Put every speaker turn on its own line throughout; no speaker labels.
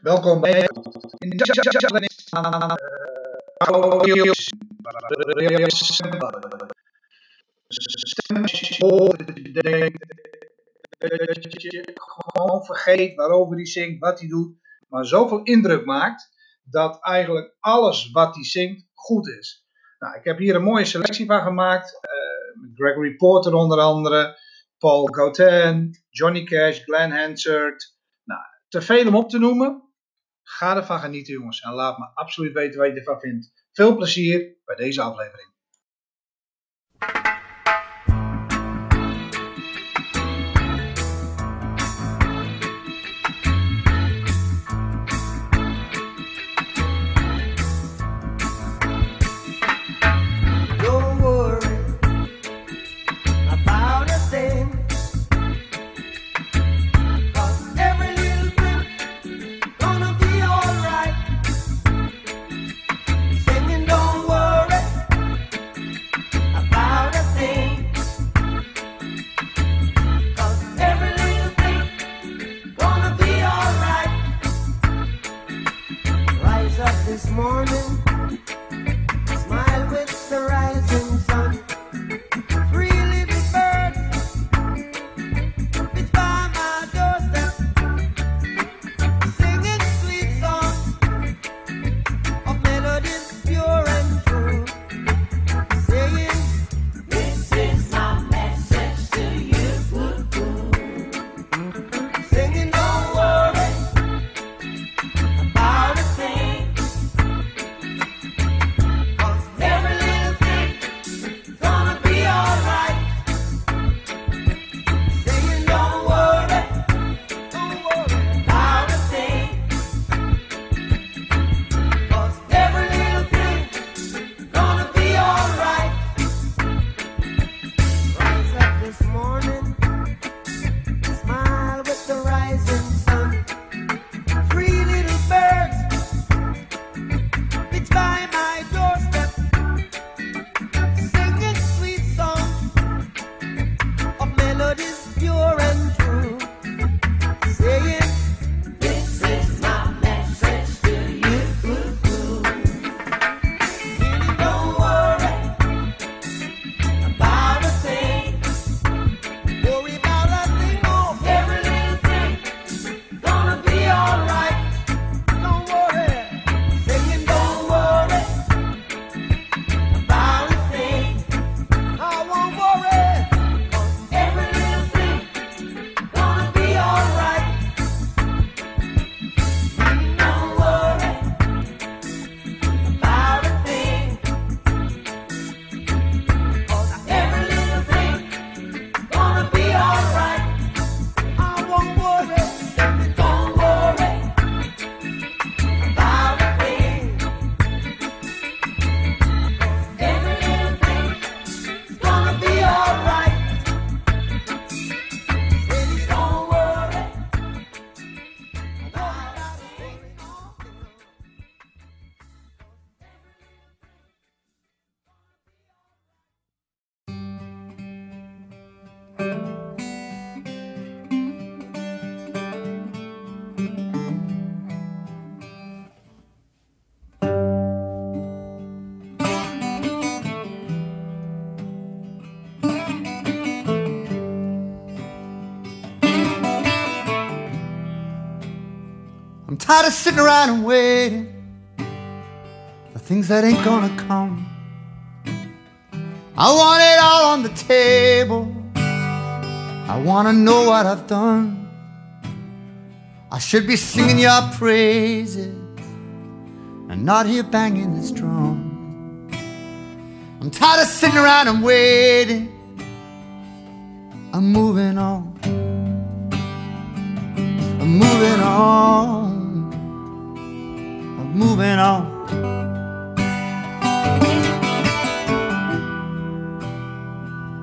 Welkom bij in dat je gewoon vergeet waarover hij zingt, wat hij doet, maar zoveel indruk maakt dat eigenlijk alles wat hij zingt goed is. Nou, ik heb hier een mooie selectie van gemaakt, uh, Gregory Porter onder andere, Paul Gautin, Johnny Cash, Glenn Hansard. Te veel om op te noemen. Ga ervan genieten jongens en laat me absoluut weten wat je ervan vindt. Veel plezier bij deze aflevering.
I'm tired of sitting around and waiting for things that ain't gonna come. I want it all on the table. I wanna know what I've done. I should be singing your praises and not here banging this drum. I'm tired of sitting around and waiting. I'm moving on. I'm moving on moving on.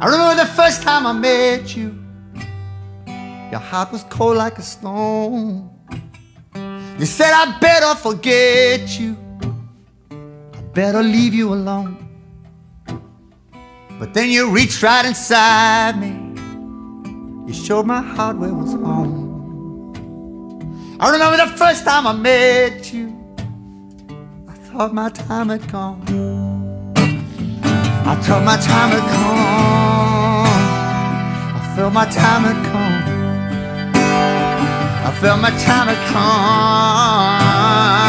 I remember the first time I met you. Your heart was cold like a stone. You said I better forget you. I better leave you alone. But then you reached right inside me. You showed my heart where it was home. I remember the first time I met you. Thought my time had come. I thought my time had come. I felt my time had come. I felt my time had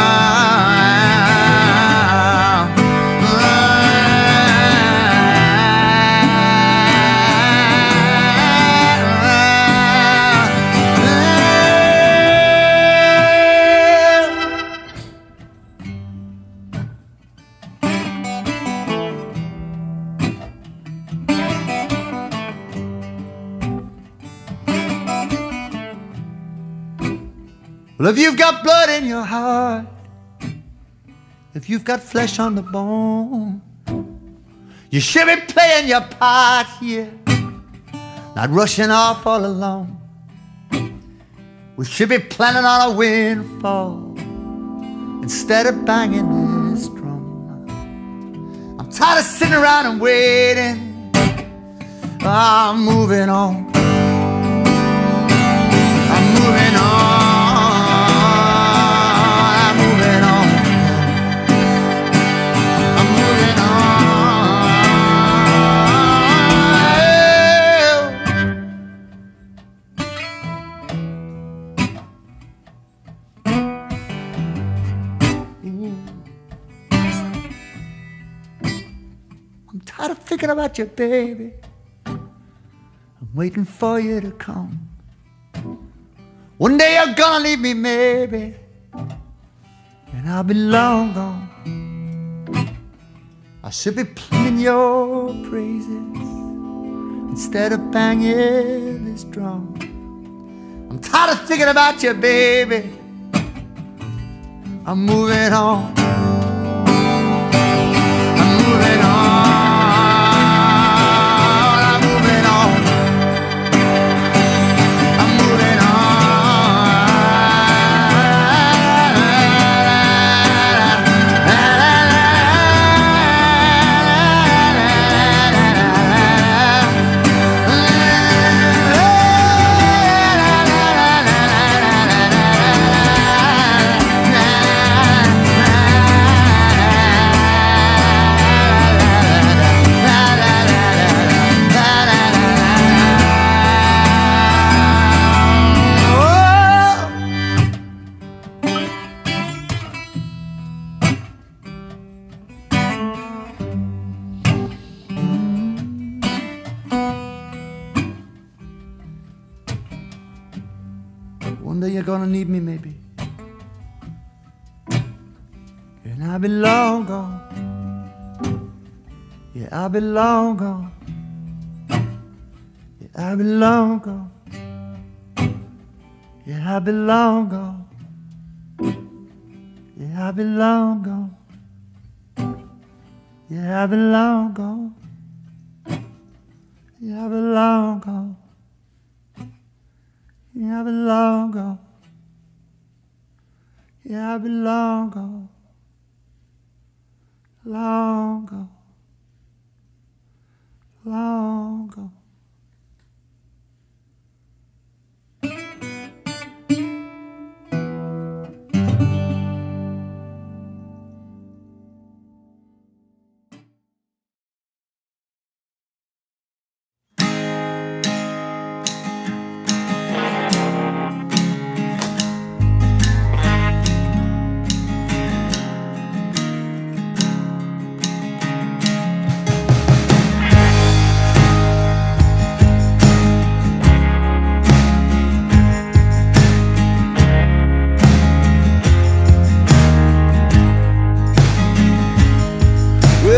come. Well, if you've got blood in your heart, if you've got flesh on the bone, you should be playing your part here, not rushing off all alone. We should be planning on a windfall instead of banging this drum. I'm tired of sitting around and waiting. I'm moving on. About you, baby. I'm waiting for you to come. One day you're gonna leave me, maybe, and I'll be long gone. I should be pleading your praises instead of banging this drum. I'm tired of thinking about you, baby. I'm moving on. Be long gone. Yeah, I'll be long gone. Yeah, I'll be long gone. Yeah, I'll be long gone. Yeah, I'll be long gone. Yeah, I'll be long gone. Yeah, I belong gone. Yeah, I belong gone. Long gone. Long gone.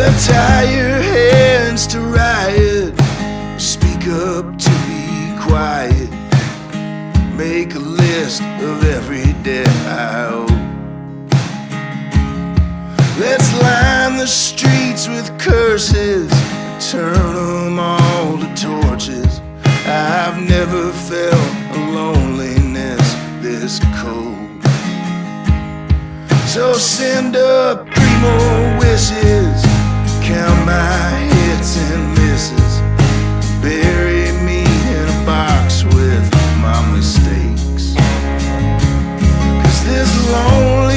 Tie your hands to riot. Speak up to be quiet. Make a list of every debt I owe. Let's line the streets with curses. Turn them all to torches. I've never felt a loneliness this cold. So send up three more wishes my hits and misses. Bury me in a box with my mistakes.
This
lonely.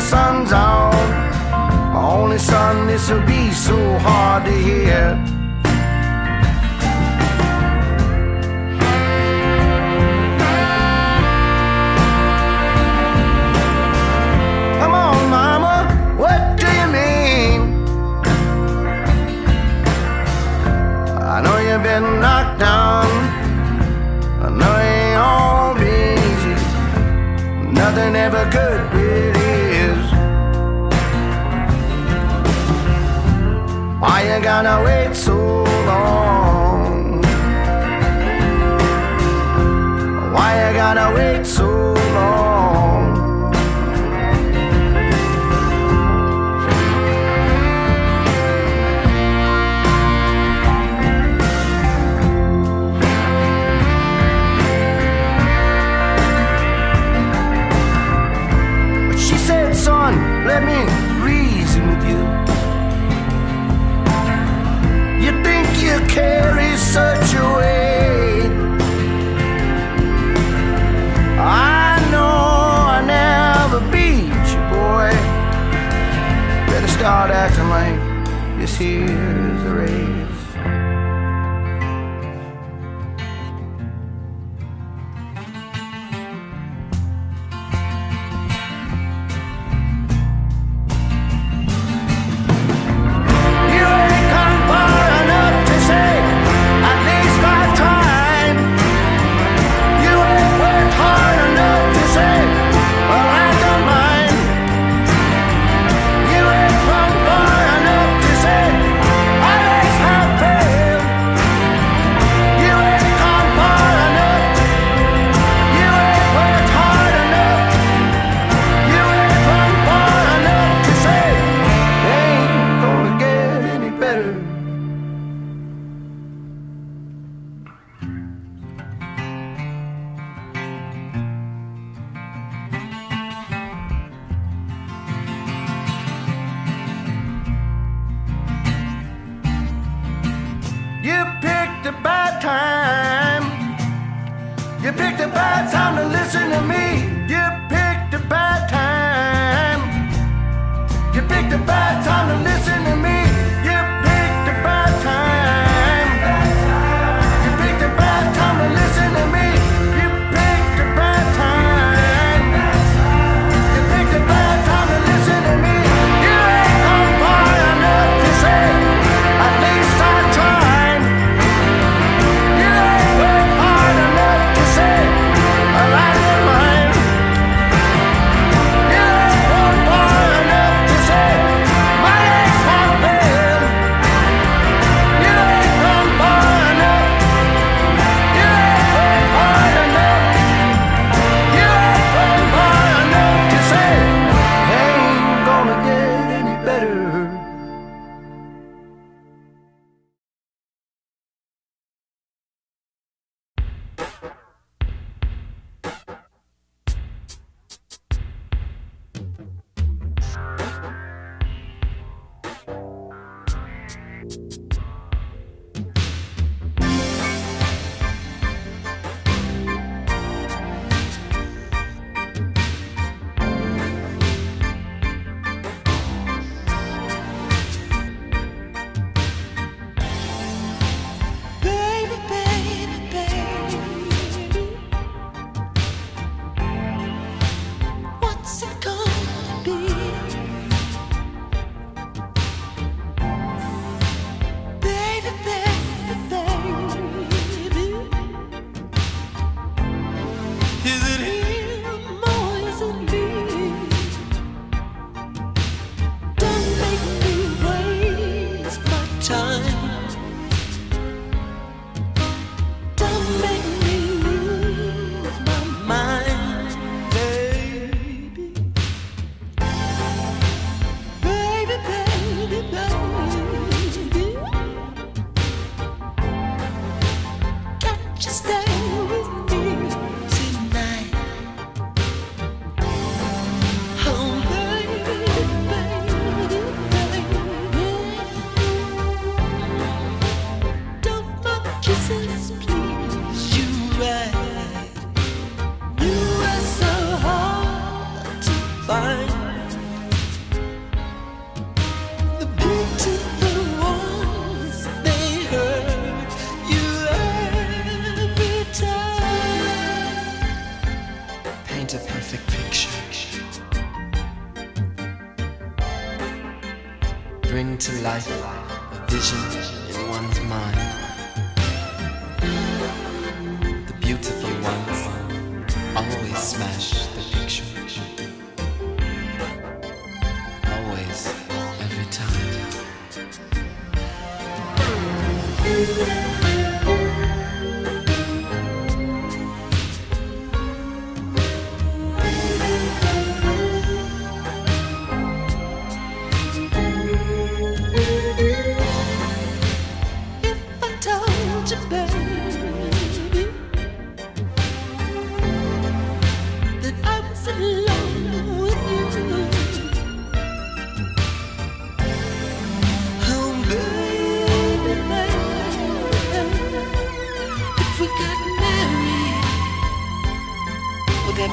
sun's out. My only son, this'll be so hard to hear.
gonna wait so long. Why you gonna wait so long?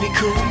Be cool?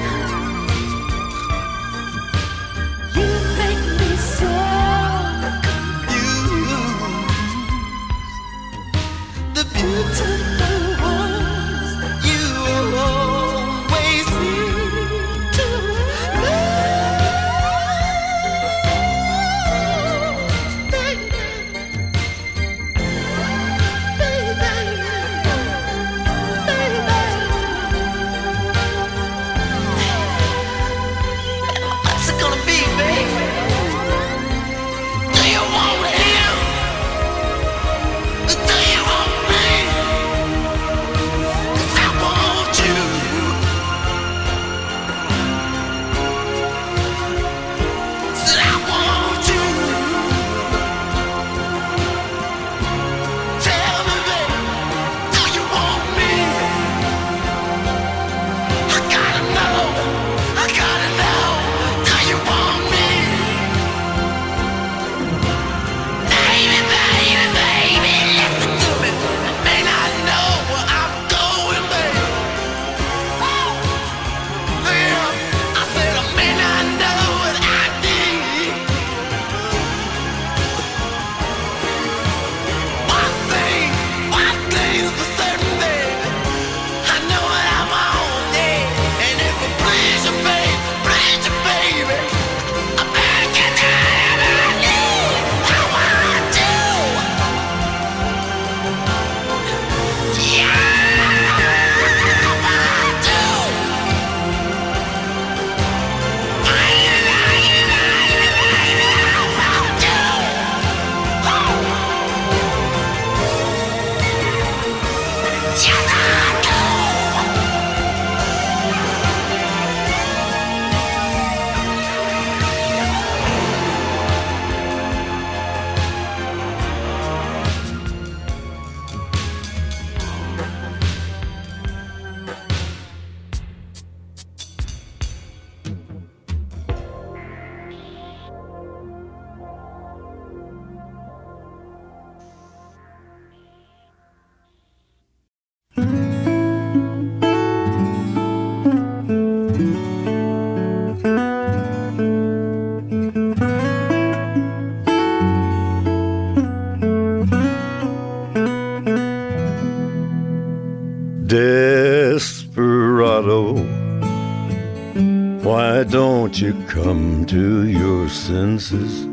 Senses?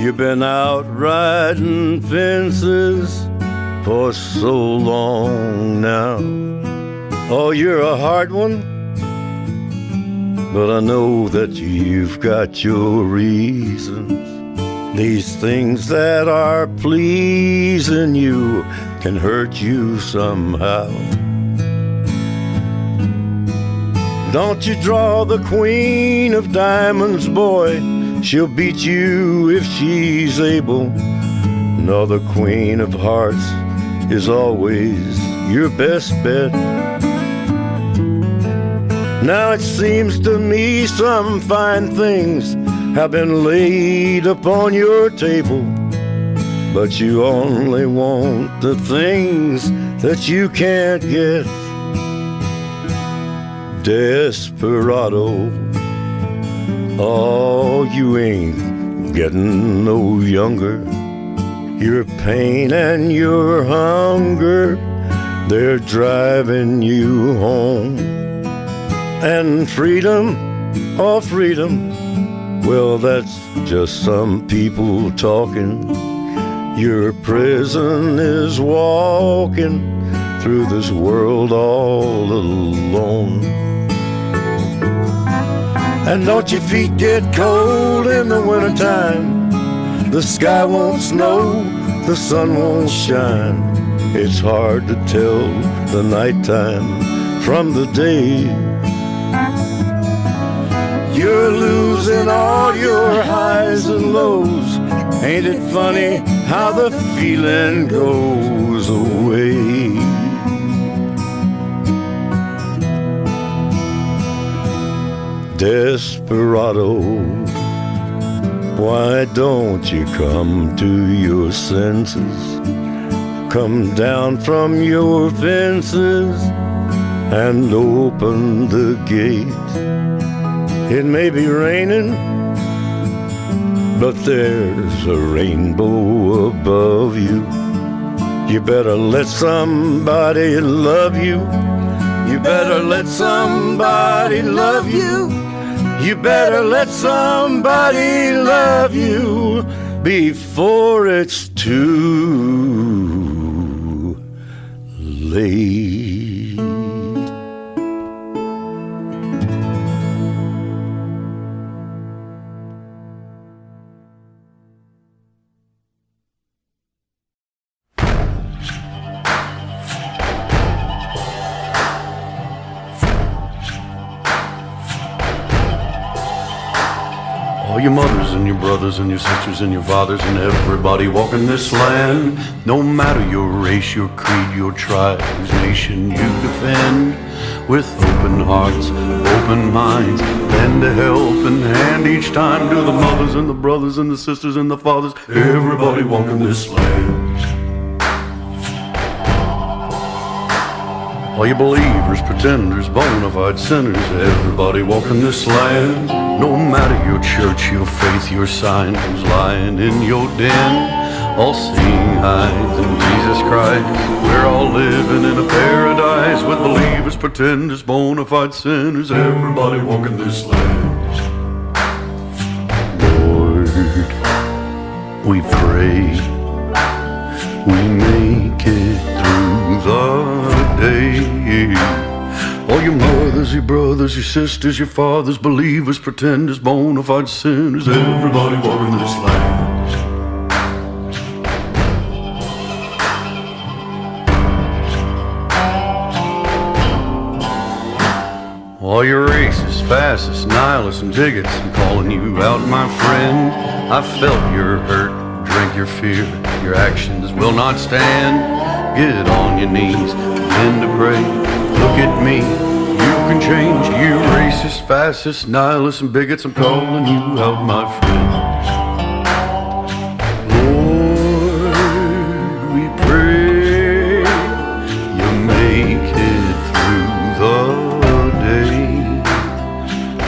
You've been out riding fences for so long now. Oh, you're a hard one, but I know that you've got your reasons. These things that are pleasing you can hurt you somehow. Don't you draw the queen of diamonds, boy. She'll beat you if she's able. No, the queen of hearts is always your best bet. Now it seems to me some fine things have been laid upon your table, but you only want the things that you can't get. Desperado, oh, you ain't getting no younger. Your pain and your hunger, they're driving you home. And freedom, oh, freedom, well, that's just some people talking. Your prison is walking through this world all alone. And don't your feet get cold in the wintertime? The sky won't snow, the sun won't shine. It's hard to tell the nighttime from the day. You're losing all your highs and lows. Ain't it funny how the feeling goes away? Desperado, why don't you come to your senses? Come down from your fences and open the gate. It may be raining, but there's a rainbow above you. You better let somebody love you. You better let somebody love you. You better let somebody love you before it's too late.
Your mothers and your brothers and your sisters and your fathers and everybody walking this land. No matter your race, your creed, your tribe, whose nation you defend. With open hearts, open minds, lend a helping hand each time to the mothers and the brothers and the sisters and the fathers. Everybody walking this land. All you believers, pretenders, bona fide sinners, everybody walking this land. No matter your church, your faith, your sign, who's lying in your den. All seeing eyes in Jesus Christ. We're all living in a paradise with believers, pretenders, bona fide sinners, everybody walking this land. Lord, we pray we make it through the day. All your mothers, your brothers, your sisters, your fathers, believers, pretenders, bona fide sinners, everybody walking this land. All your racists, fascists, nihilists, and bigots, I'm calling you out, my friend. I felt your hurt, drink your fear, your actions will not stand. Get on your knees, begin to pray. Look at me, you can change. You racist, fascists, nihilists, and bigots, I'm calling you out, my friend. Lord, we pray you make it through the day.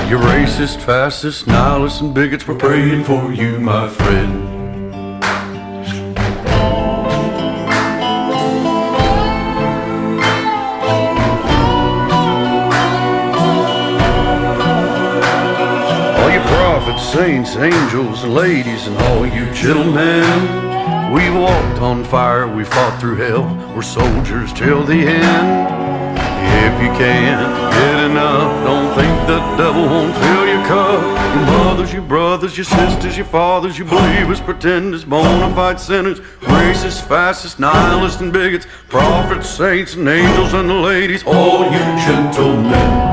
You racist, fascist, nihilists, and bigots, we're praying for you, my friend. Saints, angels, ladies, and all you gentlemen. We walked on fire, we fought through hell, we're soldiers till the end. If you can't get enough, don't think the devil won't fill your cup. Your mothers, your brothers, your sisters, your fathers, your believers, pretenders, bona fide sinners, racists, fascists, nihilists, and bigots, prophets, saints, and angels, and ladies, all you gentlemen.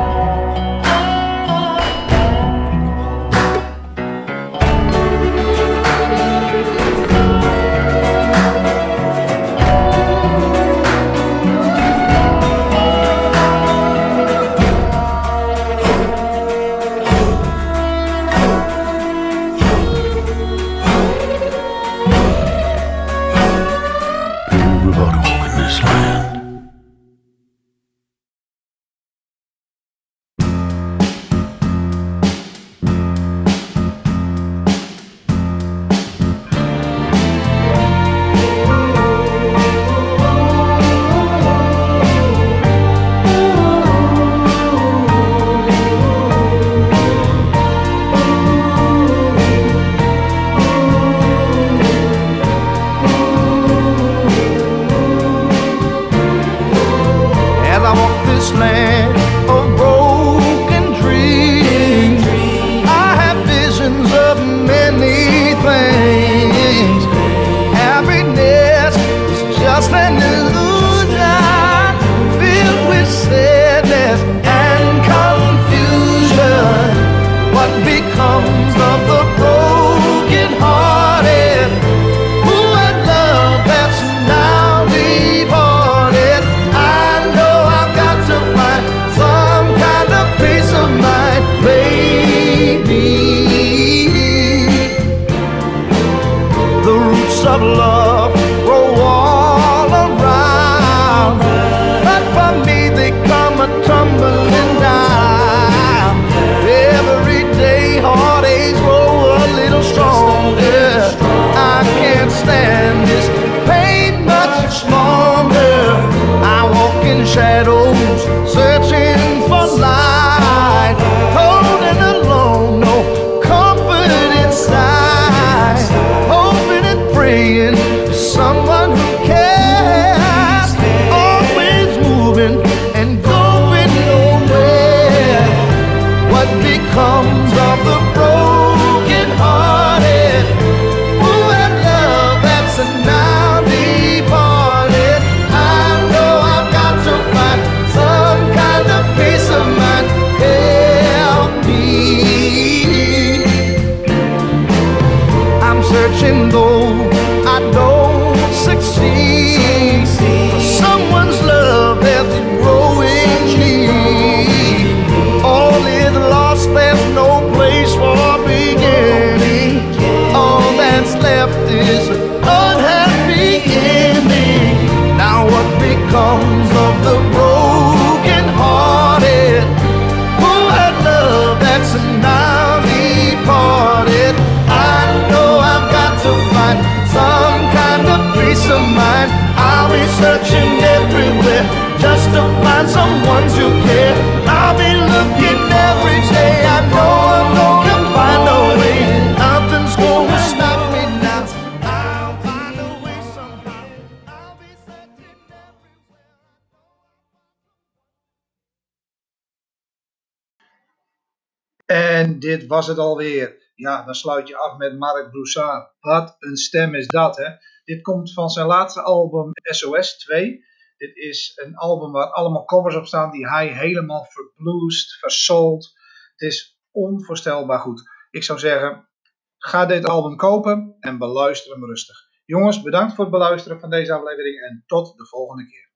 come.
En dit was het alweer. Ja, dan sluit je af met Mark Broussard. Wat een stem is dat, hè? Dit komt van zijn laatste album SOS 2. Dit is een album waar allemaal covers op staan die hij helemaal verbloest, versold. Het is onvoorstelbaar goed. Ik zou zeggen, ga dit album kopen en beluister hem rustig. Jongens, bedankt voor het beluisteren van deze aflevering en tot de volgende keer.